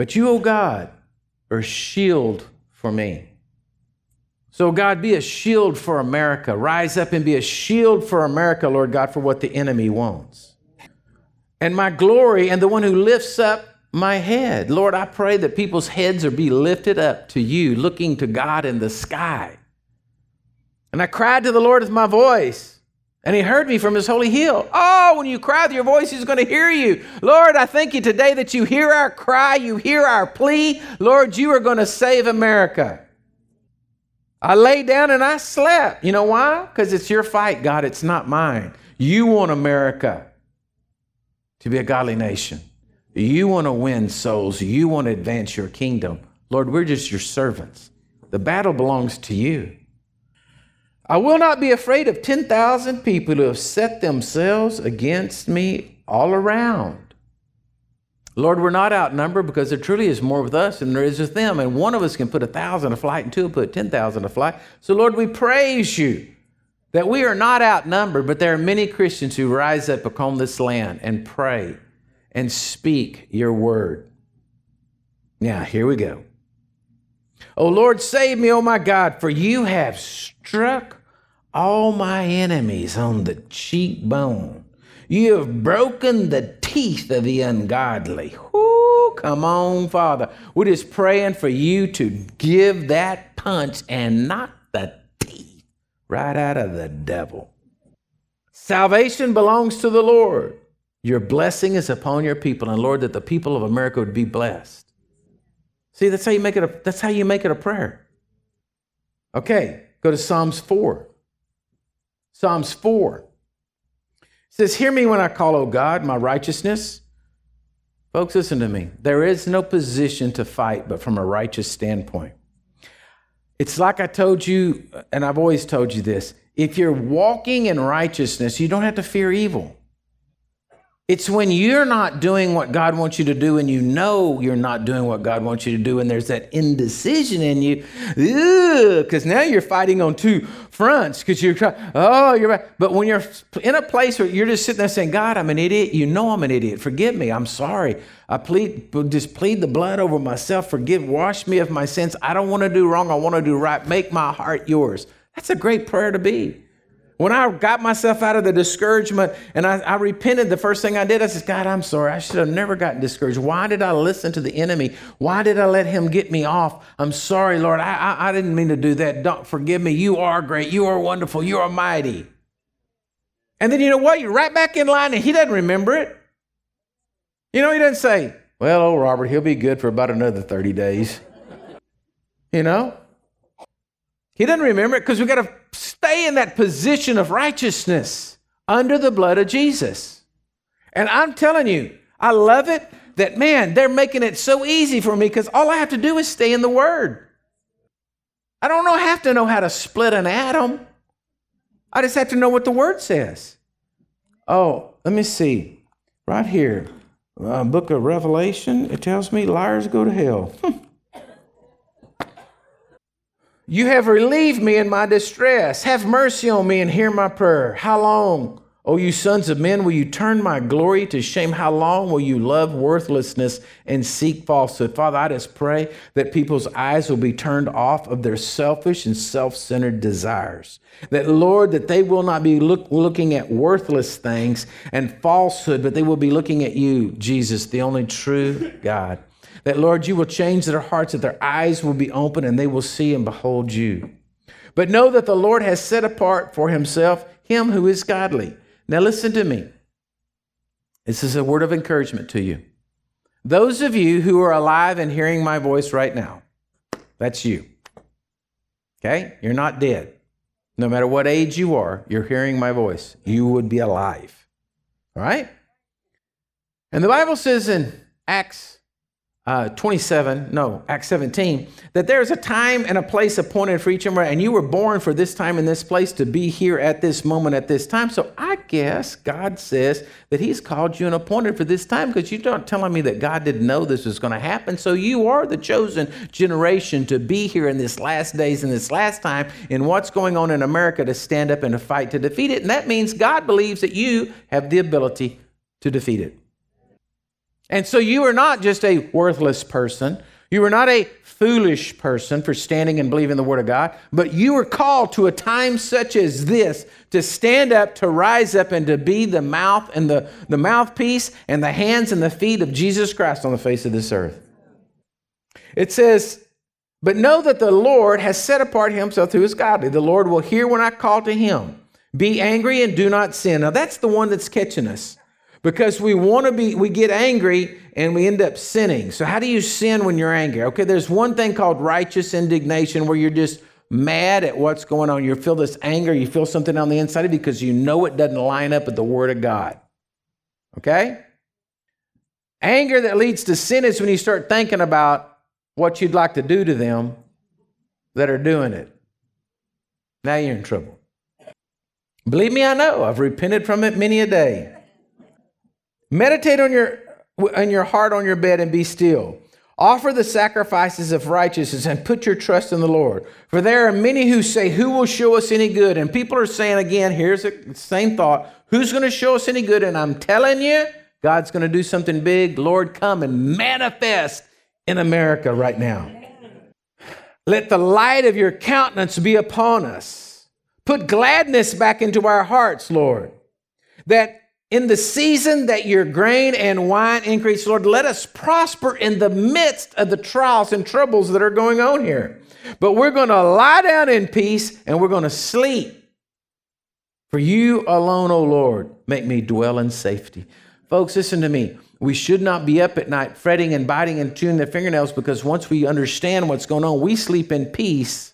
but you, O God, are a shield for me. So, God, be a shield for America. Rise up and be a shield for America, Lord God, for what the enemy wants and my glory and the one who lifts up my head. Lord, I pray that people's heads are be lifted up to you, looking to God in the sky. And I cried to the Lord with my voice, and he heard me from his holy hill. Oh, when you cry with your voice, he's going to hear you. Lord, I thank you today that you hear our cry, you hear our plea. Lord, you are going to save America. I lay down and I slept. You know why? Because it's your fight, God. It's not mine. You want America to be a godly nation. You want to win souls. You want to advance your kingdom. Lord, we're just your servants. The battle belongs to you. I will not be afraid of 10,000 people who have set themselves against me all around. Lord, we're not outnumbered because there truly is more with us than there is with them. And one of us can put a thousand a flight, and two will put 10,000 a flight. So, Lord, we praise you that we are not outnumbered, but there are many Christians who rise up upon this land and pray and speak your word. Now, here we go. O Lord, save me, O my God, for you have struck all my enemies on the cheekbone. You have broken the teeth of the ungodly. Whoo, come on, Father. We're just praying for you to give that punch and knock the teeth right out of the devil. Salvation belongs to the Lord. Your blessing is upon your people, and Lord, that the people of America would be blessed. See, that's how you make it a, that's how you make it a prayer. Okay, go to Psalms 4. Psalms 4 says, Hear me when I call, O God, my righteousness. Folks, listen to me. There is no position to fight but from a righteous standpoint. It's like I told you, and I've always told you this if you're walking in righteousness, you don't have to fear evil. It's when you're not doing what God wants you to do and you know you're not doing what God wants you to do, and there's that indecision in you, because now you're fighting on two fronts because you're trying, oh, you're right. But when you're in a place where you're just sitting there saying, God, I'm an idiot, you know I'm an idiot, forgive me, I'm sorry. I plead, just plead the blood over myself, forgive, wash me of my sins. I don't want to do wrong, I want to do right. Make my heart yours. That's a great prayer to be. When I got myself out of the discouragement and I, I, repented, the first thing I did, I said, God, I'm sorry. I should have never gotten discouraged. Why did I listen to the enemy? Why did I let him get me off? I'm sorry, Lord. I, I, I didn't mean to do that. Don't forgive me. You are great. You are wonderful. You are mighty. And then you know what? You're right back in line and he doesn't remember it. You know, he doesn't say, well, old Robert, he'll be good for about another 30 days. You know? He doesn't remember it because we got to stay in that position of righteousness under the blood of Jesus. And I'm telling you, I love it that, man, they're making it so easy for me because all I have to do is stay in the Word. I don't know, have to know how to split an atom. I just have to know what the Word says. Oh, let me see. Right here, uh, book of Revelation, it tells me liars go to hell. You have relieved me in my distress. Have mercy on me and hear my prayer. How long, O you sons of men, will you turn my glory to shame? How long will you love worthlessness and seek falsehood? Father, I just pray that people's eyes will be turned off of their selfish and self centered desires. That, Lord, that they will not be look, looking at worthless things and falsehood, but they will be looking at you, Jesus, the only true God. That, Lord, you will change their hearts, that their eyes will be open and they will see and behold you. But know that the Lord has set apart for himself him who is godly. Now, listen to me. This is a word of encouragement to you. Those of you who are alive and hearing my voice right now, that's you. Okay? You're not dead. No matter what age you are, you're hearing my voice. You would be alive. All right? And the Bible says in Acts uh, 27, no, Acts 17, that there's a time and a place appointed for each and and you were born for this time and this place to be here at this moment at this time. So I guess God says that He's called you and appointed for this time because you're not telling me that God didn't know this was going to happen. So you are the chosen generation to be here in this last days and this last time in what's going on in America to stand up and to fight to defeat it. And that means God believes that you have the ability to defeat it. And so you are not just a worthless person. You are not a foolish person for standing and believing the Word of God, but you are called to a time such as this to stand up, to rise up, and to be the mouth and the, the mouthpiece and the hands and the feet of Jesus Christ on the face of this earth. It says, But know that the Lord has set apart himself who is godly. The Lord will hear when I call to him. Be angry and do not sin. Now that's the one that's catching us because we want to be we get angry and we end up sinning. So how do you sin when you're angry? Okay there's one thing called righteous indignation where you're just mad at what's going on. You feel this anger you feel something on the inside of you because you know it doesn't line up with the word of god. Okay? Anger that leads to sin is when you start thinking about what you'd like to do to them that are doing it. Now you're in trouble. Believe me i know. I've repented from it many a day Meditate on your in your heart on your bed and be still. Offer the sacrifices of righteousness and put your trust in the Lord. For there are many who say, Who will show us any good? And people are saying again, here's the same thought Who's going to show us any good? And I'm telling you, God's going to do something big. Lord, come and manifest in America right now. Let the light of your countenance be upon us. Put gladness back into our hearts, Lord, that in the season that your grain and wine increase, Lord, let us prosper in the midst of the trials and troubles that are going on here. But we're going to lie down in peace and we're going to sleep. For you alone, O Lord, make me dwell in safety. Folks, listen to me. We should not be up at night fretting and biting and chewing their fingernails because once we understand what's going on, we sleep in peace.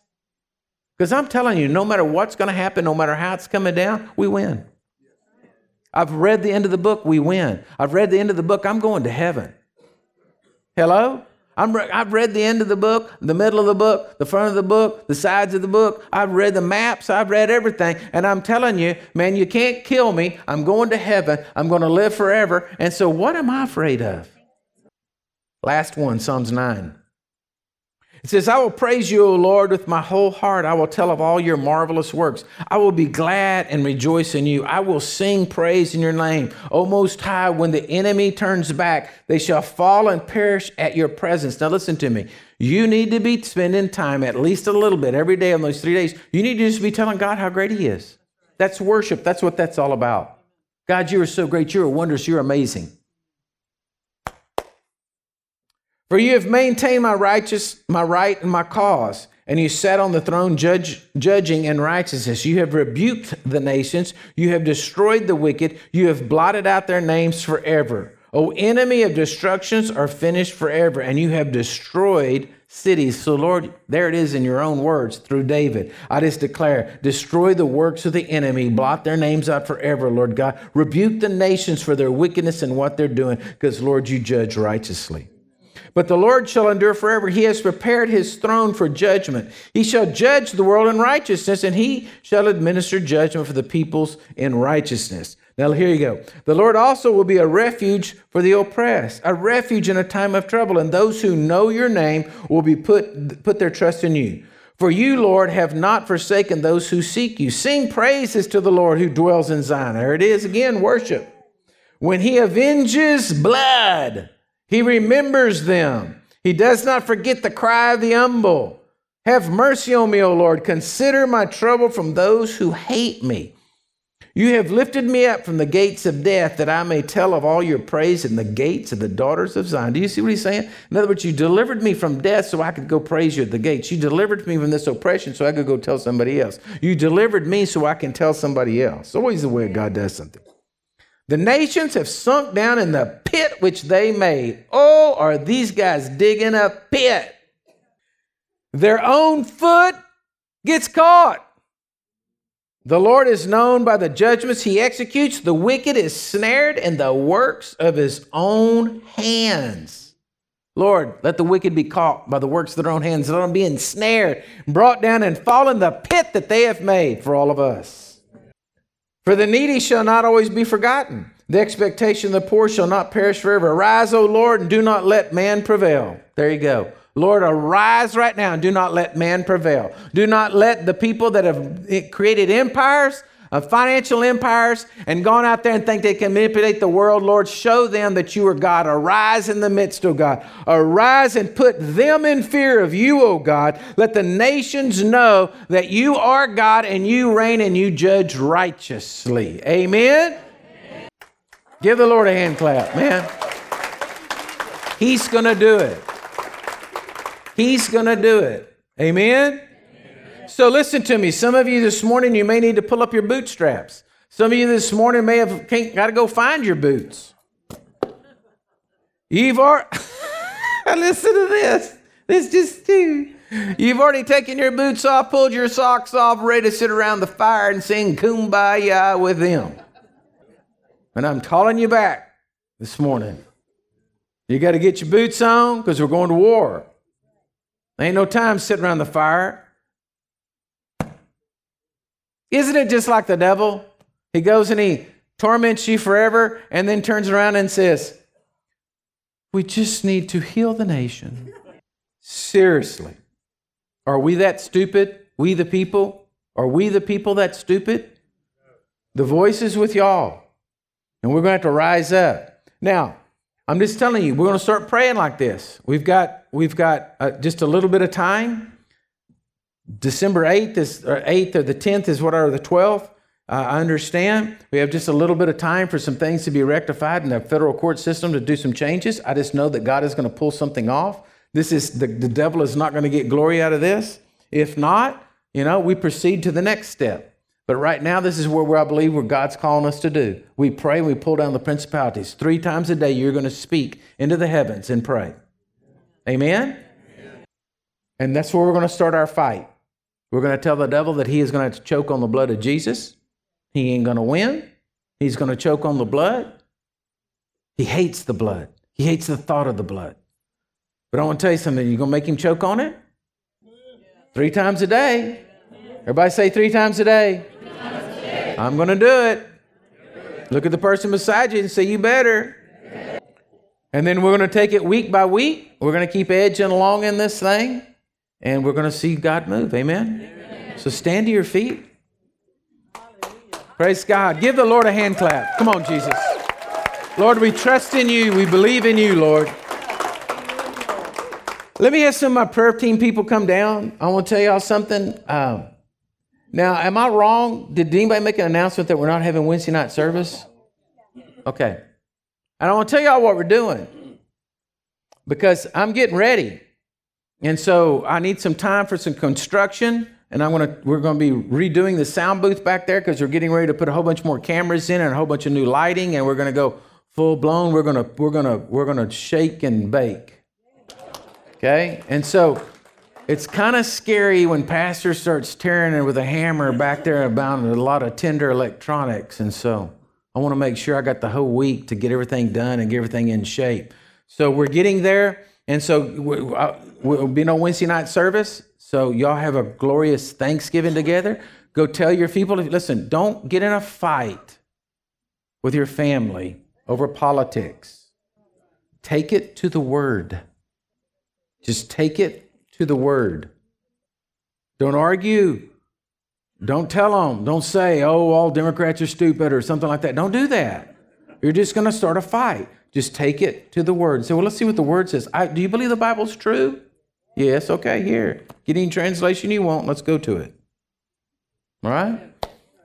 Because I'm telling you, no matter what's going to happen, no matter how it's coming down, we win. I've read the end of the book, we win. I've read the end of the book, I'm going to heaven. Hello? i have read the end of the book, the middle of the book, the front of the book, the sides of the book. I've read the maps. I've read everything. And I'm telling you, man, you can't kill me. I'm going to heaven. I'm going to live forever. And so, what am I afraid of? Last one, Psalms 9. It says, I will praise you, O Lord, with my whole heart. I will tell of all your marvelous works. I will be glad and rejoice in you. I will sing praise in your name. O Most High, when the enemy turns back, they shall fall and perish at your presence. Now, listen to me. You need to be spending time at least a little bit every day on those three days. You need to just be telling God how great He is. That's worship. That's what that's all about. God, you are so great. You're wondrous. You're amazing. For you have maintained my righteous, my right and my cause, and you sat on the throne judge, judging in righteousness. You have rebuked the nations, you have destroyed the wicked, you have blotted out their names forever. O enemy of destructions are finished forever, and you have destroyed cities. So, Lord, there it is in your own words through David. I just declare, destroy the works of the enemy, blot their names out forever, Lord God. Rebuke the nations for their wickedness and what they're doing, because, Lord, you judge righteously. But the Lord shall endure forever. He has prepared his throne for judgment. He shall judge the world in righteousness, and he shall administer judgment for the peoples in righteousness. Now, here you go. The Lord also will be a refuge for the oppressed, a refuge in a time of trouble, and those who know your name will be put, put their trust in you. For you, Lord, have not forsaken those who seek you. Sing praises to the Lord who dwells in Zion. There it is again, worship. When he avenges blood, he remembers them. He does not forget the cry of the humble. Have mercy on me, O Lord. Consider my trouble from those who hate me. You have lifted me up from the gates of death that I may tell of all your praise in the gates of the daughters of Zion. Do you see what he's saying? In other words, you delivered me from death so I could go praise you at the gates. You delivered me from this oppression so I could go tell somebody else. You delivered me so I can tell somebody else. Always the way God does something. The nations have sunk down in the pit which they made. Oh, are these guys digging a pit? Their own foot gets caught. The Lord is known by the judgments he executes. The wicked is snared in the works of his own hands. Lord, let the wicked be caught by the works of their own hands. Let them be ensnared, brought down, and fall in the pit that they have made for all of us. For the needy shall not always be forgotten. The expectation of the poor shall not perish forever. Arise, O Lord, and do not let man prevail. There you go. Lord, arise right now and do not let man prevail. Do not let the people that have created empires of financial empires and gone out there and think they can manipulate the world, Lord, show them that you are God. Arise in the midst, O God. Arise and put them in fear of you, O God. Let the nations know that you are God and you reign and you judge righteously. Amen. Amen. Give the Lord a hand clap, man. He's going to do it. He's going to do it. Amen. So listen to me. Some of you this morning, you may need to pull up your bootstraps. Some of you this morning may have got to go find your boots. You've already, listen to this. This just too. You've already taken your boots off, pulled your socks off, ready to sit around the fire and sing kumbaya with them. And I'm calling you back this morning. You got to get your boots on because we're going to war. Ain't no time sitting around the fire. Isn't it just like the devil? He goes and he torments you forever and then turns around and says, We just need to heal the nation. Seriously. Are we that stupid? We the people? Are we the people that stupid? The voice is with y'all. And we're going to have to rise up. Now, I'm just telling you, we're going to start praying like this. We've got, we've got uh, just a little bit of time. December 8th is or 8th or the 10th is what are the 12th. Uh, I understand we have just a little bit of time for some things to be rectified in the federal court system to do some changes. I just know that God is going to pull something off. This is the, the devil is not going to get glory out of this. If not, you know, we proceed to the next step. But right now, this is where, I believe where God's calling us to do. We pray we pull down the principalities. Three times a day, you're going to speak into the heavens and pray. Amen? Amen. And that's where we're going to start our fight. We're going to tell the devil that he is going to choke on the blood of Jesus. He ain't going to win. He's going to choke on the blood. He hates the blood. He hates the thought of the blood. But I want to tell you something. You're going to make him choke on it? Three times a day. Everybody say three times a day. Times a day. I'm going to do it. Look at the person beside you and say, You better. And then we're going to take it week by week. We're going to keep edging along in this thing. And we're going to see God move. Amen? Amen? So stand to your feet. Praise God. Give the Lord a hand clap. Come on, Jesus. Lord, we trust in you. We believe in you, Lord. Let me have some of my prayer team people come down. I want to tell y'all something. Um, now, am I wrong? Did anybody make an announcement that we're not having Wednesday night service? Okay. And I want to tell y'all what we're doing because I'm getting ready. And so I need some time for some construction. And I'm gonna, we're going to be redoing the sound booth back there because we're getting ready to put a whole bunch more cameras in and a whole bunch of new lighting. And we're going to go full blown. We're going to, we're going to, we're going to shake and bake. Okay. And so it's kind of scary when pastor starts tearing it with a hammer back there about a lot of tender electronics. And so I want to make sure I got the whole week to get everything done and get everything in shape. So we're getting there. And so we'll be no Wednesday night service. So y'all have a glorious Thanksgiving together. Go tell your people, listen, don't get in a fight with your family over politics. Take it to the word. Just take it to the word. Don't argue. Don't tell them. Don't say, oh, all Democrats are stupid or something like that. Don't do that. You're just going to start a fight. Just take it to the word. Say, well, let's see what the word says. I, do you believe the Bible's true? Yes, okay, here. Get any translation you want. Let's go to it. All right?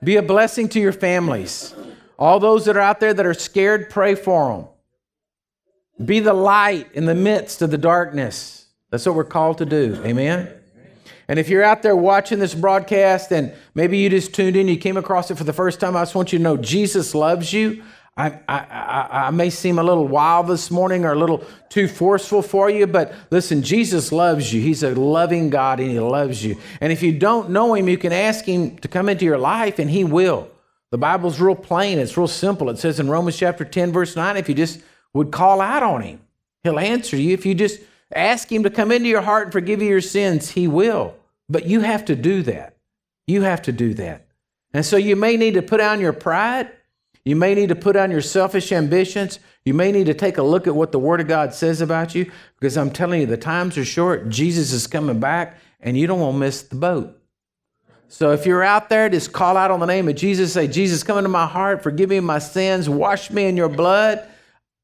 Be a blessing to your families. All those that are out there that are scared, pray for them. Be the light in the midst of the darkness. That's what we're called to do. Amen? And if you're out there watching this broadcast and maybe you just tuned in, you came across it for the first time, I just want you to know Jesus loves you. I, I, I, may seem a little wild this morning or a little too forceful for you, but listen, Jesus loves you. He's a loving God and He loves you. And if you don't know Him, you can ask Him to come into your life and He will. The Bible's real plain, it's real simple. It says in Romans chapter 10, verse 9, if you just would call out on Him, He'll answer you. If you just Ask Him to come into your heart and forgive you your sins. He will. But you have to do that. You have to do that. And so you may need to put down your pride. You may need to put down your selfish ambitions. You may need to take a look at what the Word of God says about you because I'm telling you, the times are short. Jesus is coming back, and you don't want to miss the boat. So if you're out there, just call out on the name of Jesus. Say, Jesus, come into my heart, forgive me my sins, wash me in your blood.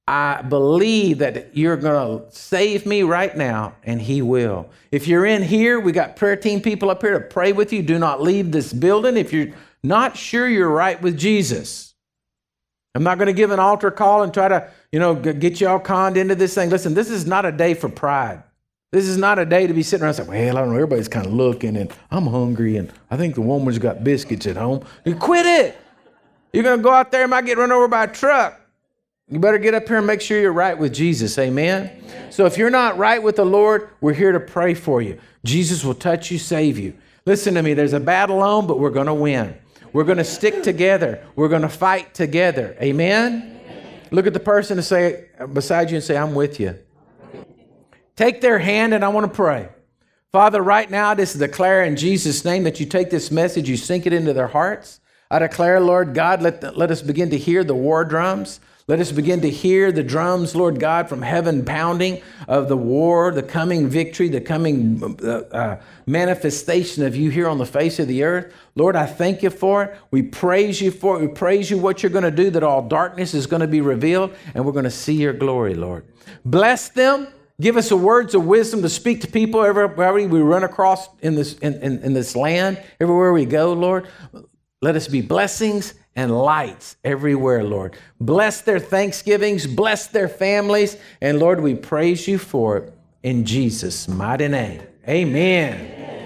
I believe that you're going to save me right now, and He will. If you're in here, we got prayer team people up here to pray with you. Do not leave this building if you're not sure you're right with Jesus. I'm not going to give an altar call and try to, you know, get you all conned into this thing. Listen, this is not a day for pride. This is not a day to be sitting around saying, well, I don't know, everybody's kind of looking and I'm hungry and I think the woman's got biscuits at home. You quit it. You're going to go out there and might get run over by a truck. You better get up here and make sure you're right with Jesus. Amen? Amen? So if you're not right with the Lord, we're here to pray for you. Jesus will touch you, save you. Listen to me, there's a battle on, but we're going to win. We're going to stick together. We're going to fight together. Amen? Look at the person to say beside you and say, I'm with you. Take their hand and I want to pray. Father, right now, this is declare in Jesus' name that you take this message, you sink it into their hearts. I declare, Lord God, let, the, let us begin to hear the war drums. Let us begin to hear the drums, Lord God, from heaven pounding of the war, the coming victory, the coming uh, uh, manifestation of you here on the face of the earth. Lord, I thank you for it. We praise you for it. We praise you what you're going to do, that all darkness is going to be revealed, and we're going to see your glory, Lord. Bless them. Give us the words of wisdom to speak to people everywhere we run across in this, in, in, in this land, everywhere we go, Lord. Let us be blessings and lights everywhere, Lord. Bless their Thanksgivings, bless their families, and Lord, we praise you for it in Jesus' mighty name. Amen. Amen.